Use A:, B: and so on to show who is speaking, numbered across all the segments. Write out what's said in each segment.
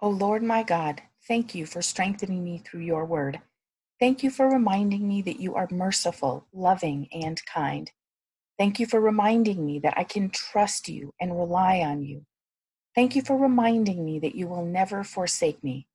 A: O Lord my God, thank you for strengthening me through your word. Thank you for reminding me that you are merciful, loving, and kind. Thank you for reminding me that I can trust you and rely on you. Thank you for reminding me that you will never forsake me.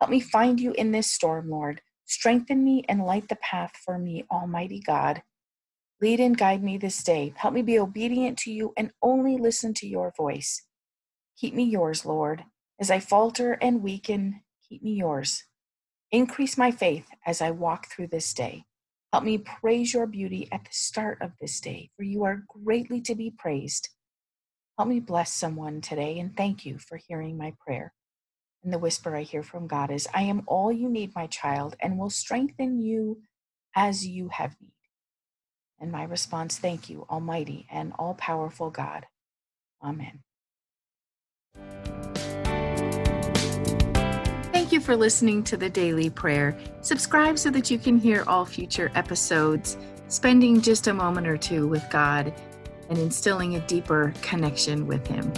A: Help me find you in this storm, Lord. Strengthen me and light the path for me, Almighty God. Lead and guide me this day. Help me be obedient to you and only listen to your voice. Keep me yours, Lord. As I falter and weaken, keep me yours. Increase my faith as I walk through this day. Help me praise your beauty at the start of this day, for you are greatly to be praised. Help me bless someone today and thank you for hearing my prayer. And the whisper I hear from God is, I am all you need, my child, and will strengthen you as you have need. And my response, thank you, Almighty and all powerful God. Amen. Thank you for listening to the Daily Prayer. Subscribe so that you can hear all future episodes, spending just a moment or two with God and instilling a deeper connection with Him.